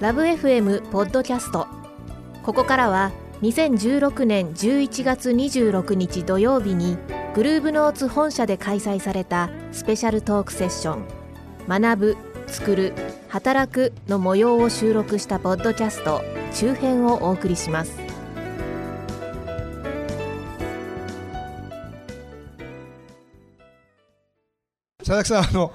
ラブ f m ポッドキャスト。ここからは2016年11月26日土曜日にグルーブノーツ本社で開催されたスペシャルトークセッション。学ぶ作る働くの模様を収録したポッドキャスト。中編をお送りします。佐々木さんあの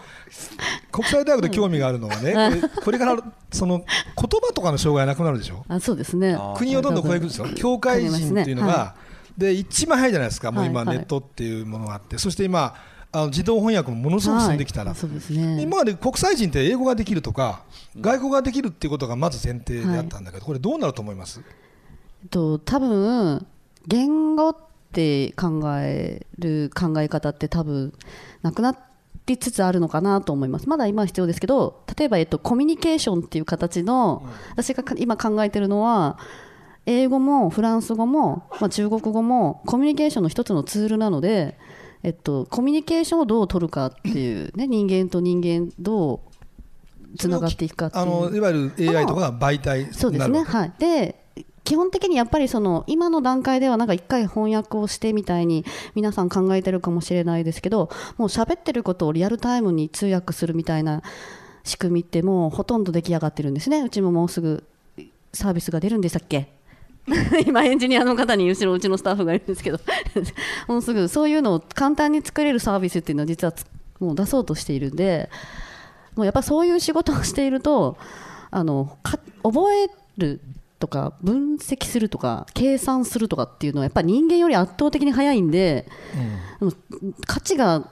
国際大学で興味があるのはね、これからその言葉とかの障害なくなるでしょ？あそうですね。国をどんどん超えていくんですよ教会人っていうのが、はい、で一番早いじゃないですか。もう今ネットっていうものがあって、そして今あの自動翻訳もものすごく進んできたら、そうですね、今まで国際人って英語ができるとか、外国ができるっていうことがまず前提であったんだけど、これどうなると思います、えっと多分言語って考える考え方って多分なくなりつつあるのかなと思います。まだ今は必要ですけど例えば、えっと、コミュニケーションっていう形の、私が今考えてるのは英語もフランス語も、まあ、中国語もコミュニケーションの一つのツールなので、えっと、コミュニケーションをどう取るかっていう、ね、人間と人間どうつながっていくかっていう。あのいわゆる AI とかが媒体そうですね、はい、で基本的にやっぱりその今の段階ではなんか一回翻訳をしてみたいに皆さん考えてるかもしれないですけどもう喋ってることをリアルタイムに通訳するみたいな仕組みってもうほとんど出来上がってるんですね。うちももうすぐサービスが出るんでしたっけ？今エンジニアの方に後ろうちのスタッフがいるんですけど。もうすぐそういうのを簡単に作れるサービスっていうのは実はもう出そうとしているんでもうやっぱそういう仕事をしているとあの覚えるとか分析するとか計算するとかっていうのはやっぱり人間より圧倒的に早いんで、うん、価値が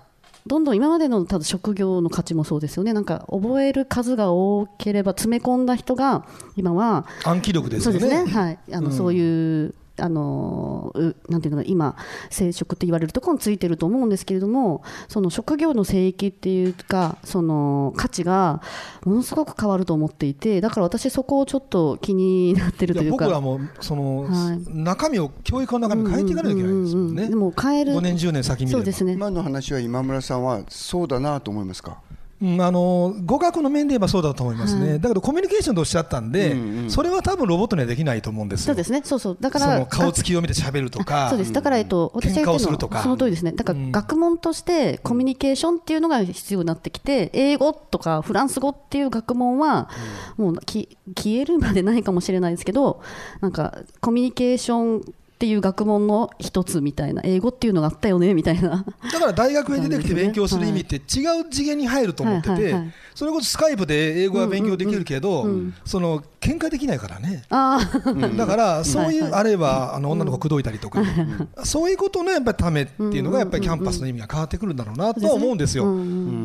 どんどん今までのただ職業の価値もそうですよね。なんか覚える数が多ければ詰め込んだ人が今は暗記力ですよね。そうですね。はい。あの、うん、そういうあのなんていうの今生殖って言われるところについてると思うんですけれどもその職業の聖域っていうかその価値がものすごく変わると思っていてだから私そこをちょっと気になってるというか。僕はもうその、はい、中身を教育の中身変えていかなきゃいけないですもんね、でも変える。5年10年先見れば。そうですね。今の話は今村さんはそうだなと思いますか？うん、あの語学の面で言えばそうだと思いますね、はい、だけどコミュニケーションとおっしゃったんで、うんうん、それは多分ロボットにはできないと思うんですそうですね、そうそう、だから顔つきを見て喋るとか、そうです、だから、えっと、私が言ってるのはその通りですね、だから学問としてコミュニケーションっていうのが必要になってきて、英語とかフランス語っていう学問は、もうき消えるまでないかもしれないですけど、なんかコミュニケーションっていう学問の一つみたいな。英語っていうのがあったよねみたいな。だから大学に出てきて勉強する意味って違う次元に入ると思ってて、それこそスカイプで英語は勉強できるけど、その喧嘩できないからね。だからそういうあればあの女の子口説いたりとか、そういうことのやっぱりためっていうのがやっぱりキャンパスの意味が変わってくるんだろうなとは思うんですよ、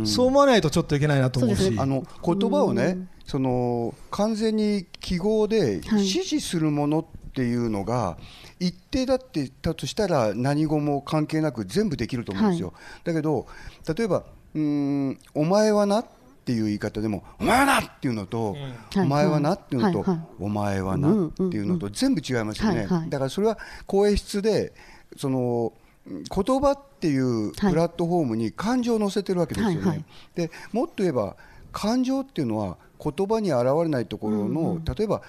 そう思わないとちょっといけないなと思うし。あの言葉をね、その完全に記号で指示するものっていうのが、一定だってたとしたら何語も関係なく全部できると思うんですよ、はい、だけど例えばうん「お前はな」っていう言い方でも「お前はな!」っていうのと「お前はな」っていうのと「お前はな」っていうのと全部違いますよね。だからそれは声質でその言葉っていうプラットフォームに感情を乗せてるわけですよね。でもっと言えば感情っていうのは言葉に現れないところの、例えば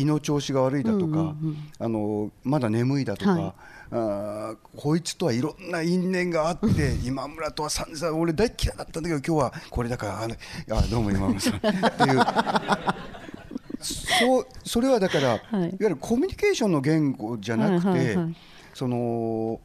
胃の調子が悪いだとか、うんうんうん、あのまだ眠いだとか、はい、あこいつとはいろんな因縁があって 今村とは散々俺大嫌いだったんだけど今日はこれだからあのあどうも今村さん。っていう。そうそれはだから、はい、いわゆるコミュニケーションの言語じゃなくて、はいはいはい、その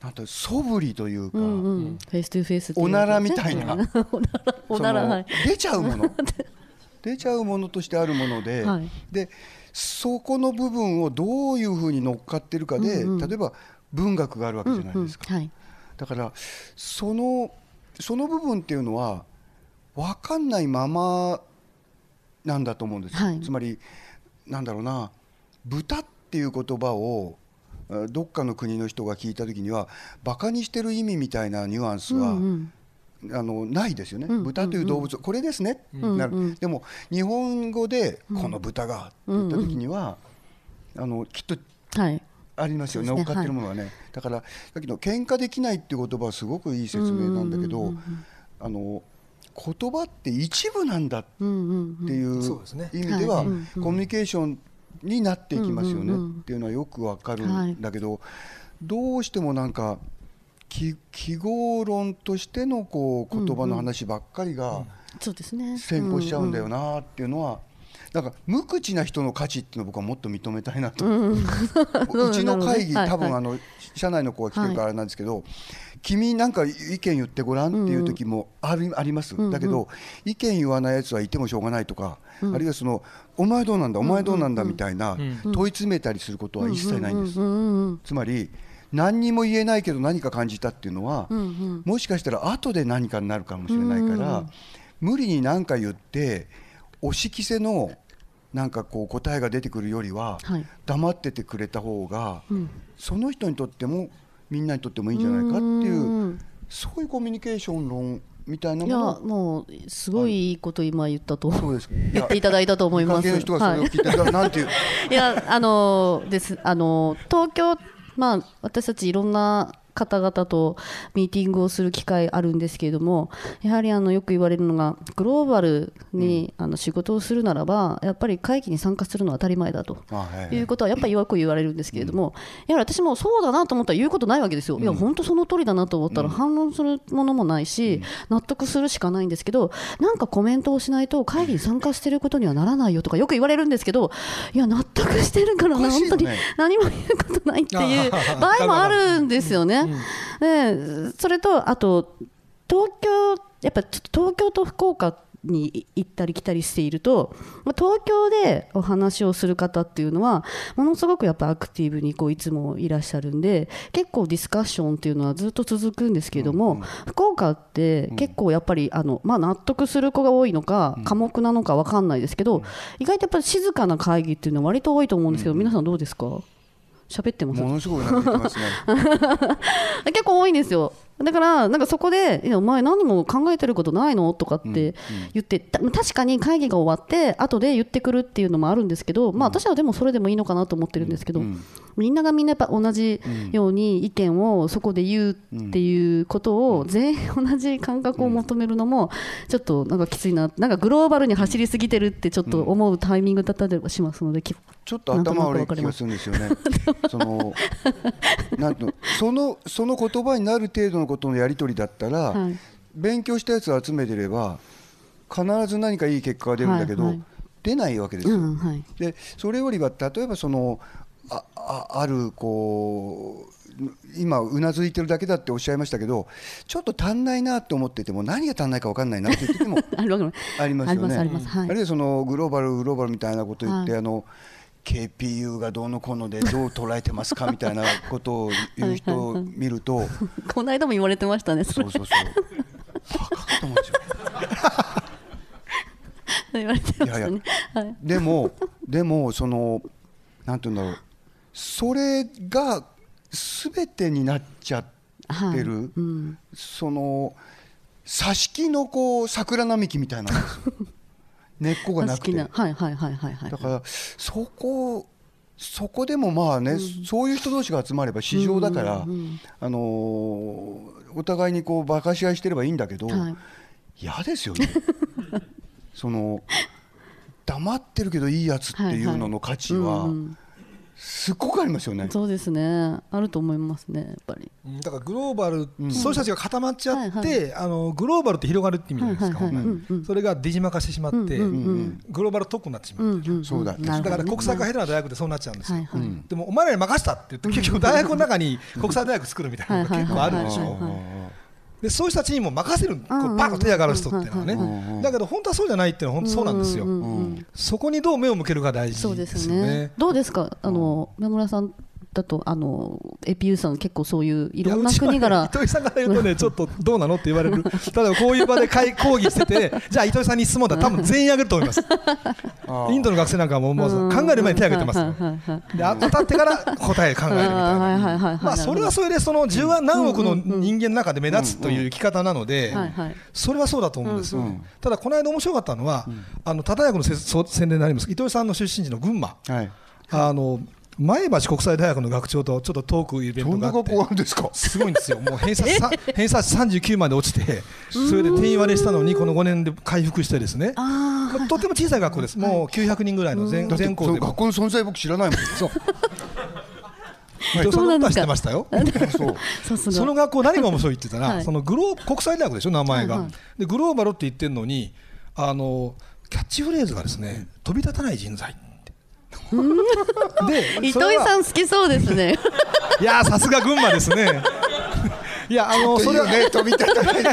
なんと素振りというか、うんうん、フェイストゥフェイスおならみたいな。おなら出ちゃうもの。出ちゃうものとしてあるもので、はい、でそこの部分をどういうふうに乗っかってるかで、うんうん、例えば文学があるわけじゃないですか、うんうん。はい、だからそのその部分っていうのは分かんないままなんだと思うんです、はい、つまりなんだろうな豚っていう言葉をどっかの国の人が聞いた時にはバカにしてる意味みたいなニュアンスは、あのないですよね、豚という動物、これですね、なる。でも日本語でこの豚がって言った時には、あのきっと、ありますよね、乗っかってるものはね、だからだけど喧嘩できないっていう言葉はすごくいい説明なんだけど、あの言葉って一部なんだっていう意味ではコミュニケーションになっていきますよね。っていうのはよくわかるんだけど、どうしてもなんか記号論としてのこう言葉の話ばっかりが先行しちゃうんだよなっていうのは。だから無口な人の価値っていうのを僕はもっと認めたいなと、う ちの会議、多分あの社内の子が来てるからなんですけど、君なんか意見言ってごらんっていう時もあり,、あります、だけど意見言わないやつはいてもしょうがないとか、あるいはそのお前どうなんだお前どうなんだみたいな問い詰めたりすることは一切ないんです、つまり何にも言えないけど何か感じたっていうのは、もしかしたら後で何かになるかもしれないから、無理に何か言って押し着せのなんかこう答えが出てくるよりは、黙っててくれた方が、その人にとってもみんなにとってもいいんじゃないかっていうそういうコミュニケーション論みたいなもの。いやもうすごいいいこと今言ったと、はい、言っていただいたと思います。いやあのです。あの東京まあ私たちいろんな方々とミーティングをする機会あるんですけれどもやはりあのよく言われるのがグローバルにあの仕事をするならばやっぱり会議に参加するのは当たり前だと。いうことはやっぱりよく言われるんですけれどもやはり私もそうだなと思ったら言うことないわけですよ。いや本当その通りだなと思ったら反論するものもないし納得するしかないんですけどなんかコメントをしないと会議に参加していることにはならないよとかよく言われるんですけどいや納得してるから本当に何も言うことないっていう場合もあるんですよね。でそれとあと東京やっぱ東京と福岡に行ったり来たりしていると東京でお話をする方っていうのはものすごくやっぱアクティブにこういつもいらっしゃるんで結構ディスカッションっていうのはずっと続くんですけれども、うんうん、福岡って結構やっぱりあの、まあ、納得する子が多いのか寡黙なのか分かんないですけど、意外とやっぱり静かな会議っていうのは割と多いと思うんですけど、皆さんどうですか？喋ってます。ものすごくなってますね。結構多いんですよ。だからなんかそこで「お前何も考えてることないの?」とかって言って、うん。うん、確かに会議が終わって後で言ってくるっていうのもあるんですけど、まあ、私はでもそれでもいいのかなと思ってるんですけど、うんうん、みんながみんなやっぱ同じように意見をそこで言うっていうことを全員同じ感覚を求めるのもちょっとなんかきついななんかグローバルに走りすぎてるってちょっと思うタイミングだったりしますのでちょっと頭悪い気がするんですよね。そのなんとそのその言葉になる程度のことのやり取りだったら、はい、勉強したやつを集めてれば必ず何かいい結果が出るんだけど、はいはい、出ないわけですよ。うんはい、でそれよりは例えばそのあああるこう今うなずいてるだけだっておっしゃいましたけどちょっと足んないなと思ってても何が足んないか分かんないなって言ってても あります。よね。あるい。はそのグローバルグローバルみたいなこと言って、はい、あの KPU がどうのこうのでどう捉えてますかみたいなことを言う人を見ると この間も言われてましたねそうそうそうバカかと思う。んですよ言われてましたね、はい、でもでもそのなんていうんだろうそれが全てになっちゃってる、はいうん、その挿し木のこう桜並木みたいなんです根っこがなくて、はいはいはいはいはい、だからそこそこでもまあね、うん、そういう人同士が集まれば市場だから、うんうんうん、あのー、お互いにこう馬鹿し合いしてればいいんだけど、はい、嫌ですよね。その黙ってるけどいいやつっていうのの価値は、はいはい。うんうんすごくありますよね。そうですね。あると思いますね。やっぱり。だからグローバル、うん、そういう人たちが固まっちゃって、はいはい、あのグローバルって広がるって意味じゃないですか。はいはいはい、それが出島化してしまって、うんうんうん、グローバル特区になってしまう、うんうん、そうだ。だから国際化下手な大学でそうなっちゃうんですよ。はいはい、でもお前らに任せたって言って結局大学の中に国際大学作るみたいなのが結構あるでしょ。でそういう人たちにも任せる、こうパッと手上がる人っていうのはね、だけど本当はそうじゃないっていうのは本当そうなんですよ、そこにどう目を向けるか大事ですよね。どうですか？あの野村さんだとあのエピユーさん結構そういういろんな国から。糸井さんから言うとね ちょっとどうなのって言われる。例えばこういう場で会講義してて じゃあ糸井さんに質問だ。多分全員あげると思います。インドの学生なんかももう考える前に手挙げてます。で当たってから答え考えるみたいな。まあそれはそれでその十万何億の人間の中で目立つという生き方なのでそれはそうだと思うんですよ。ただこの間面白かったのはあの忠薬の宣伝になります。糸井さんの出身地の群馬。あの前橋国際大学の学長とちょっとトークイベントがあって。すごいんですよ。もう偏差 偏差値39まで落ちてそれで定員割れしたのにこの5年で回復してですね。とても小さい学校です。もう900人ぐらいの全全校で学校の存在僕知らないもんそう。その。その学校何が面白いって言ったら、そのグロー国際大学でしょ名前が、でグローバルって言ってるのにあのキャッチフレーズがですね飛び立たない人材。で 糸井さん好きそうですね。いやさすが群馬ですね。いやあのそれはね飛び立たない。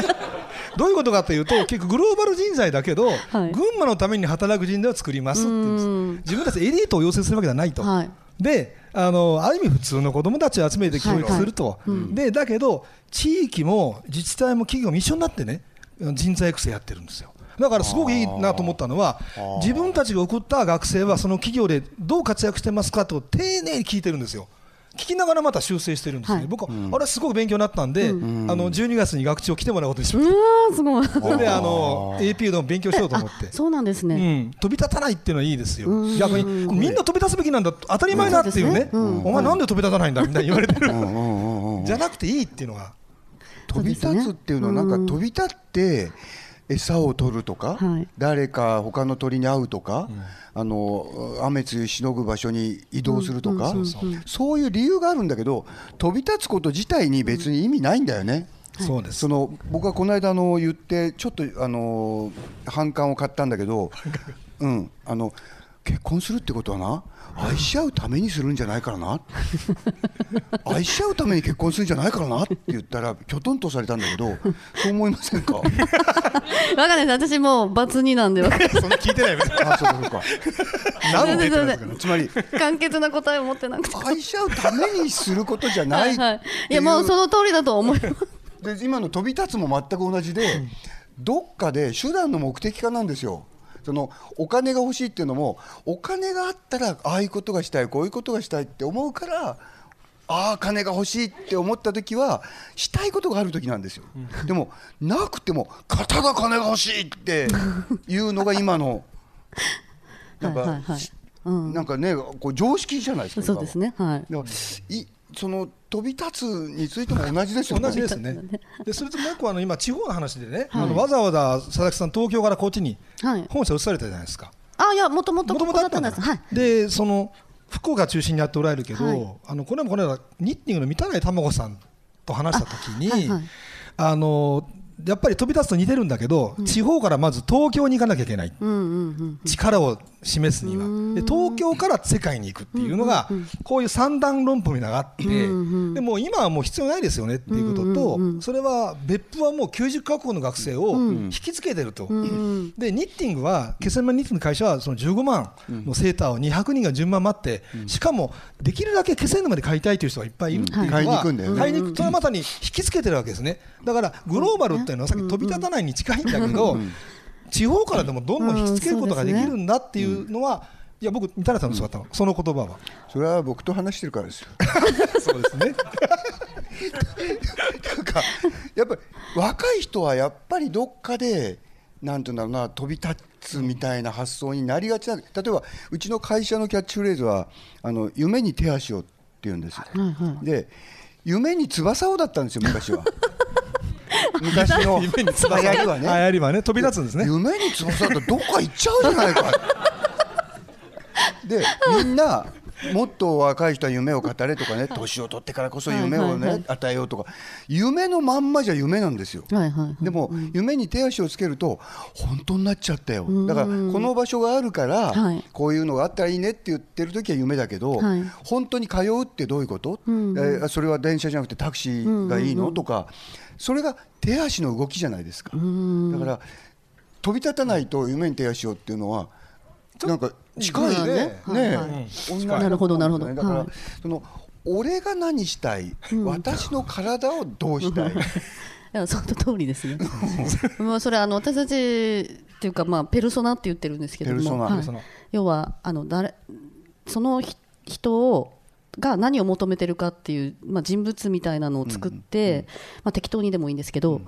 どういうことかというと結局グローバル人材だけど、はい、群馬のために働く人材を作りますって自分たちエリートを養成するわけではないと。はい、であのある意味普通の子どもたちを集めて教育すると、はいはい、でだけど地域も自治体も企業も一緒になってね人材育成やってるんですよ。だからすごくいいなと思ったのは自分たちが送った学生はその企業でどう活躍してますかと丁寧に聞いてるんですよ。聞きながらまた修正してるんですね、はい、僕は、うん、あれすごく勉強になったんで、うん、あの12月に学長来てもらうことにしました。すごい。それであの AP の勉強しようと思って。そうなんですね、うん。飛び立たないっていうのはいいですよ。逆にみんな飛び立つべきなんだ当たり前だっていうね。お前なんで飛び立たないんだみたいに言われてる。じゃなくていいっていうのが。飛び立つっていうのはなんか飛び立って。餌を取るとか、はい、誰か他の鳥に会うとか、うん、あの雨露しのぐ場所に移動するとか、そういう理由があるんだけど飛び立つこと自体に別に意味ないんだよね。そうです。その僕はこの間あの言ってちょっとあの反感を買ったんだけど、うん、あの結婚するってことはな愛し合うためにするんじゃないからな。愛し合うために結婚するんじゃないからなって言ったらきょとんとされたんだけどそう思いませんか？わかんないです。私もう罰二なんで そんな聞いてないあそうそうか。つまり簡潔な答えを持ってなくて愛し合うためにすることじゃない。はい、い。やもうその通りだと思います。で今の飛び立つも全く同じで、どっかで手段の目的化なんですよそのお金が欲しいっていうのもお金があったらああいうことがしたいこういうことがしたいって思うからああ金が欲しいって思った時はしたいことがある時なんですよ、うん、でもなくてもただ金が欲しいっていうのが今のなんか、は いはい。はいうん、なんかねこう常識じゃないですかそうですねはい。いその飛び立つについても同じですよね。同じですね。でそれともう一個あの今地方の話でね、はい、あのわざわざ佐々木さん東京からこっちに本社移されたじゃないですか。あいやもともともとあったんです。はい、でその福岡中心にやっておられるけど、はい、あのこれもこれはニッティングの三田内卵さんと話したときにあ、はいはい、あのやっぱり飛び立つと似てるんだけど、うん、地方からまず東京に行かなきゃいけない、うんうんうん、力を示すには。で東京から世界に行くっていうのが、こういう三段論法みたいなのがあって、でも今はもう必要ないですよねっていうことと、それは別府はもう90カ国の学生を引きつけてると、でニッティングは気仙沼ニッティングの会社はその15万のセーターを200人が順番待って、しかもできるだけ気仙沼で買いたいという人がいっぱいいるっていうのは、買いに行くんだよね。買いに行くそれはまさに引きつけてるわけですね。だからグローバルっていうのはさっき飛び立たないに近いんだけど、地方からでもどんどん引きつけることができるんだっていうのは、いや僕三田さんの姿、うん、その言葉は。それは僕と話してるからですよ。そうですね。なんかやっぱり若い人はやっぱりどっかでなんていうんだろうな飛び立つみたいな発想になりがちな例えばうちの会社のキャッチフレーズはあの夢に手足をっていうんですよ、で夢に翼をだったんですよ昔は 昔の流行りはね。流行りはね飛び立つんですね。夢に翼だとどっか行っちゃうじゃないか。でみんなもっと若い人は夢を語れとかね年を取ってからこそ夢をね与えようとか。夢のまんまじゃ夢なんですよ、でも夢に手足をつけると本当になっちゃったよ。だからこの場所があるからこういうのがあったらいいねって言ってる時は夢だけど本当に通うってどういうこと、えそれは電車じゃなくてタクシーがいいの？とか。それが手足の動きじゃないですか。だから飛び立たないと夢に手足をっていうのはなんか近いね。ね、なるほどなるほど。だからその俺が何したい、私の体をどうしたい？いやその通りですね。まあそれあの私たちっていうかまあペルソナって言ってるんですけども、要はあの誰その人をが何を求めてるかっていう、まあ、人物みたいなのを作って、まあ、適当にでもいいんですけど、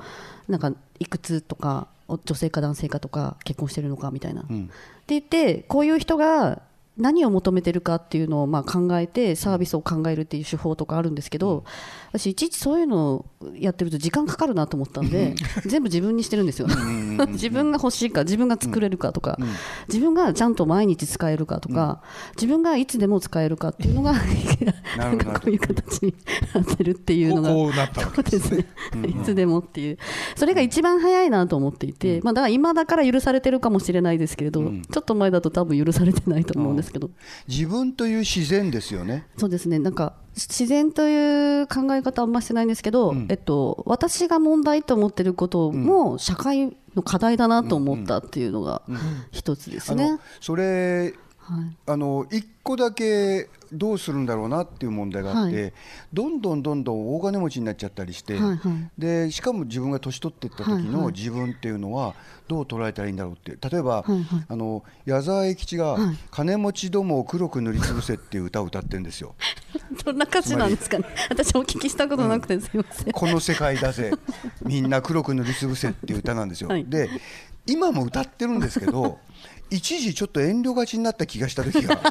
なんかいくつとか女性か男性かとか結婚してるのかみたいな、うん、って言ってこういう人が何を求めてるかっていうのをまあ考えてサービスを考えるっていう手法とかあるんですけど、私いちいちそういうのをやってると時間かかるなと思ったんで 全部自分にしてるんですよ。自分が欲しいか自分が作れるかとか、自分がちゃんと毎日使えるかとか、自分がいつでも使えるかっていうのが なんかこういう形になってるっていうのが。そうですね、いつでもっていう。それが一番早いなと思っていて、まあ、だから今だから許されてるかもしれないですけれど、ちょっと前だと多分許されてないと思うんですけど、自分という自然ですよね。そうですね。なんか自然という考え方あんましてないんですけど、うん、えっと、私が問題と思ってることも社会の課題だなと思ったっていうのが一つですね。それはい、あの1個だけどうするんだろうなっていう問題があって、はい、どんどんどんどん大金持ちになっちゃったりして、はいはい、でしかも自分が年取っていった時の自分っていうのはどう捉えたらいいんだろうって。例えば、はいはい、あの矢沢永吉が「金持ちどもを黒く塗りつぶせ」っていう歌を歌ってるんですよ。どんな歌詞なんですかね。私お聞きしたことなくてすみません、うん、この世界だぜ。みんな黒く塗りつぶせっていう歌なんですよ。で今も歌ってるんですけど 一時ちょっと遠慮がちになった気がした時が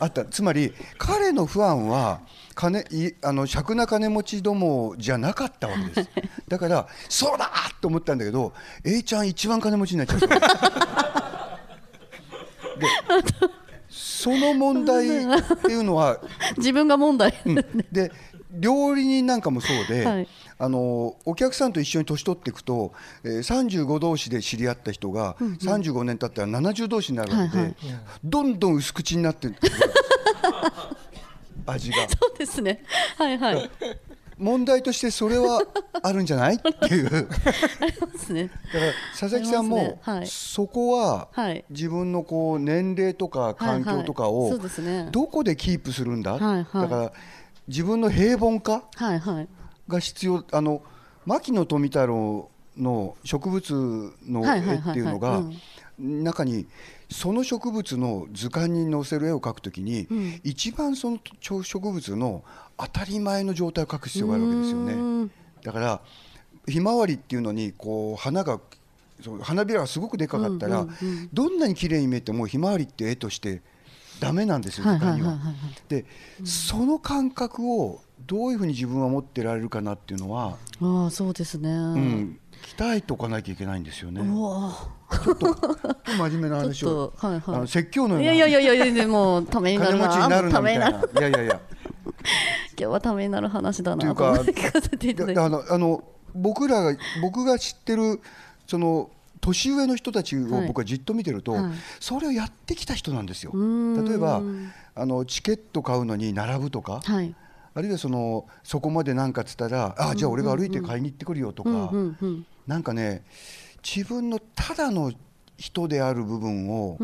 あった。つまり彼の不安は金いあの尺な金持ちどもじゃなかったわけです。だからそうだと思ったんだけど A ちゃん一番金持ちになっちゃった でその問題っていうのは自分が問題、うん、で料理人なんかもそうで、はい、あのお客さんと一緒に年取っていくと、えー、35同士で知り合った人が、うんうん、35年経ったら70同士になるので、はいはい、どんどん薄口になって 味が。そうですね。はいはい。問題としてそれはあるんじゃない？っていう。ありますね。だから佐々木さんも、ね。はい、そこは自分のこう年齢とか環境とかをどこでキープするんだ、はいはい、だから自分の平凡化が必要、あの牧野富太郎の植物の絵っていうのが中にその植物の図鑑に載せる絵を描くときに、うん、一番その植物の当たり前の状態を描く必要があるわけですよね。だからひまわりっていうのにこう花が花びらがすごくでかかったら、どんなに綺麗に見えてもひまわりって絵としてダメなんですよ、図鑑には。で、その感覚をどういうふうに自分は持ってられるかなっていうのはあそうですね、うん、鍛えておかなきゃいけないんですよね。ちょっと真面目な話を、はいはい、あの説教のような。いやいやいやいやでもためになるな金持ちになるなみたいないやいやいや。今日はためになる話だなといただいてあのあの僕らが僕が知ってるその年上の人たちを僕はじっと見てると、それをやってきた人なんですよ。例えばあのチケット買うのに並ぶとか、はい、あるいはそのそこまで何かっつったら、あじゃあ俺が歩いて買いに行ってくるよとか、うなんかね自分のただの人である部分を、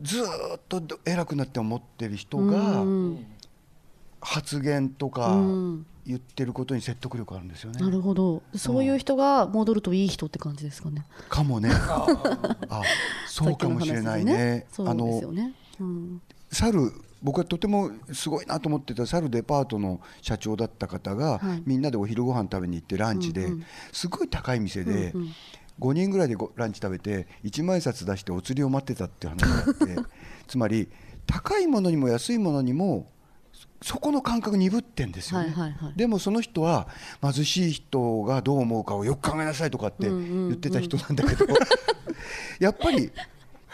ずっと偉くなって思ってる人が、発言とか、言ってることに説得力あるんですよね。なるほど。そういう人が戻るといい人って感じですかね。かもね。あ、そうかもしれないね。あの、猿僕はとてもすごいなと思ってた猿デパートの社長だった方が、はい、みんなでお昼ご飯食べに行ってランチで、うんうん、すごい高い店で、うんうん、5人ぐらいでランチ食べて1万円札出してお釣りを待ってたって話があって つまり高いものにも安いものにもそこの感覚鈍ってんですよね、でもその人は貧しい人がどう思うかをよく考えなさいとかって言ってた人なんだけど、やっぱり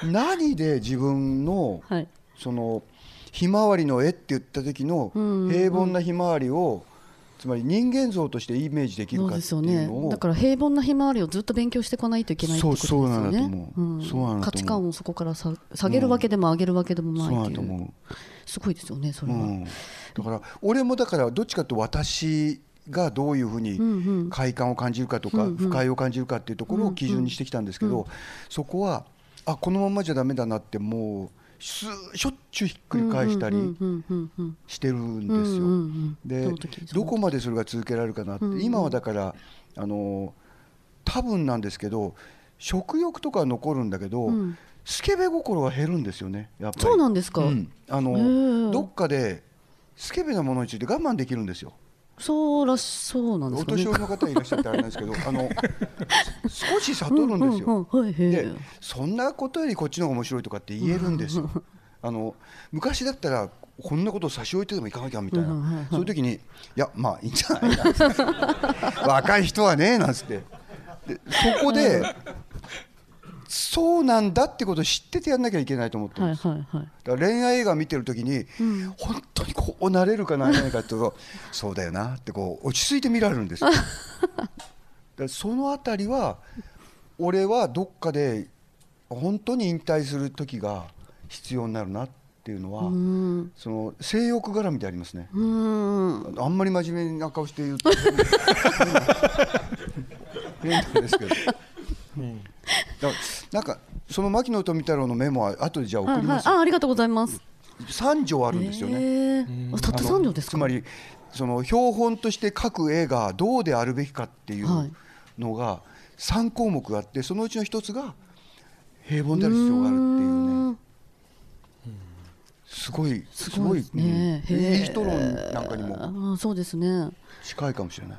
何で自分の、はい、そのひまわりの絵って言った時の平凡なひまわりを、つまり人間像としてイメージできるかっていうのを、ね、だから平凡なひまわりをずっと勉強していかないといけないってことですよね。価値観をそこから下げるわけでも上げるわけでもないっていう、うん、すごいですよねそれは、うん、だから俺もだからどっちかと私がどういうふうに快感を感じるかとか不快を感じるかっていうところを基準にしてきたんですけどそこはあこのままじゃだめだなってもうしょっちゅうひっくり返したりしてるんですよ。でどこまでそれが続けられるかなって今はだからあの多分なんですけど食欲とか残るんだけど、スケベ心は減るんですよねやっぱり。そうなんですか、うん、あのどっかでスケベなものについて我慢できるんですよ。そうらしそうなんですか、ね、お年寄りの方いらっしゃってあれなんですけど あの少し悟るんですよ、でそんなことよりこっちの方が面白いとかって言えるんですよ。あの昔だったらこんなことを差し置いてでもいかなきゃみたいな、そういう時にいやまあいいんじゃない若い人はねなんつって。でそこでそうなんだってことを知っててやんなきゃいけないと思ってるんです、はいはいはい、だから恋愛映画見てる時に、うん、本当にこうなれるかなれないかってと そうだよなってこう落ち着いて見られるんですよ。だそのあたりは俺はどっかで本当に引退する時が必要になるなっていうのは、うん、その性欲絡みでありますね、うん、あんまり真面目な顔して言うと。変なんですけど。なんかその牧野富太郎のメモは後でじゃあ送ります、はいはい、あありがとうございます。三条あるんですよね、たった三条ですつまりその標本として書く絵がどうであるべきかっていうのが3項目あってそのうちの一つが平凡である必要があるっていうね。すごいすごいね、いい人論なんかにもそうですね。近いかもしれない。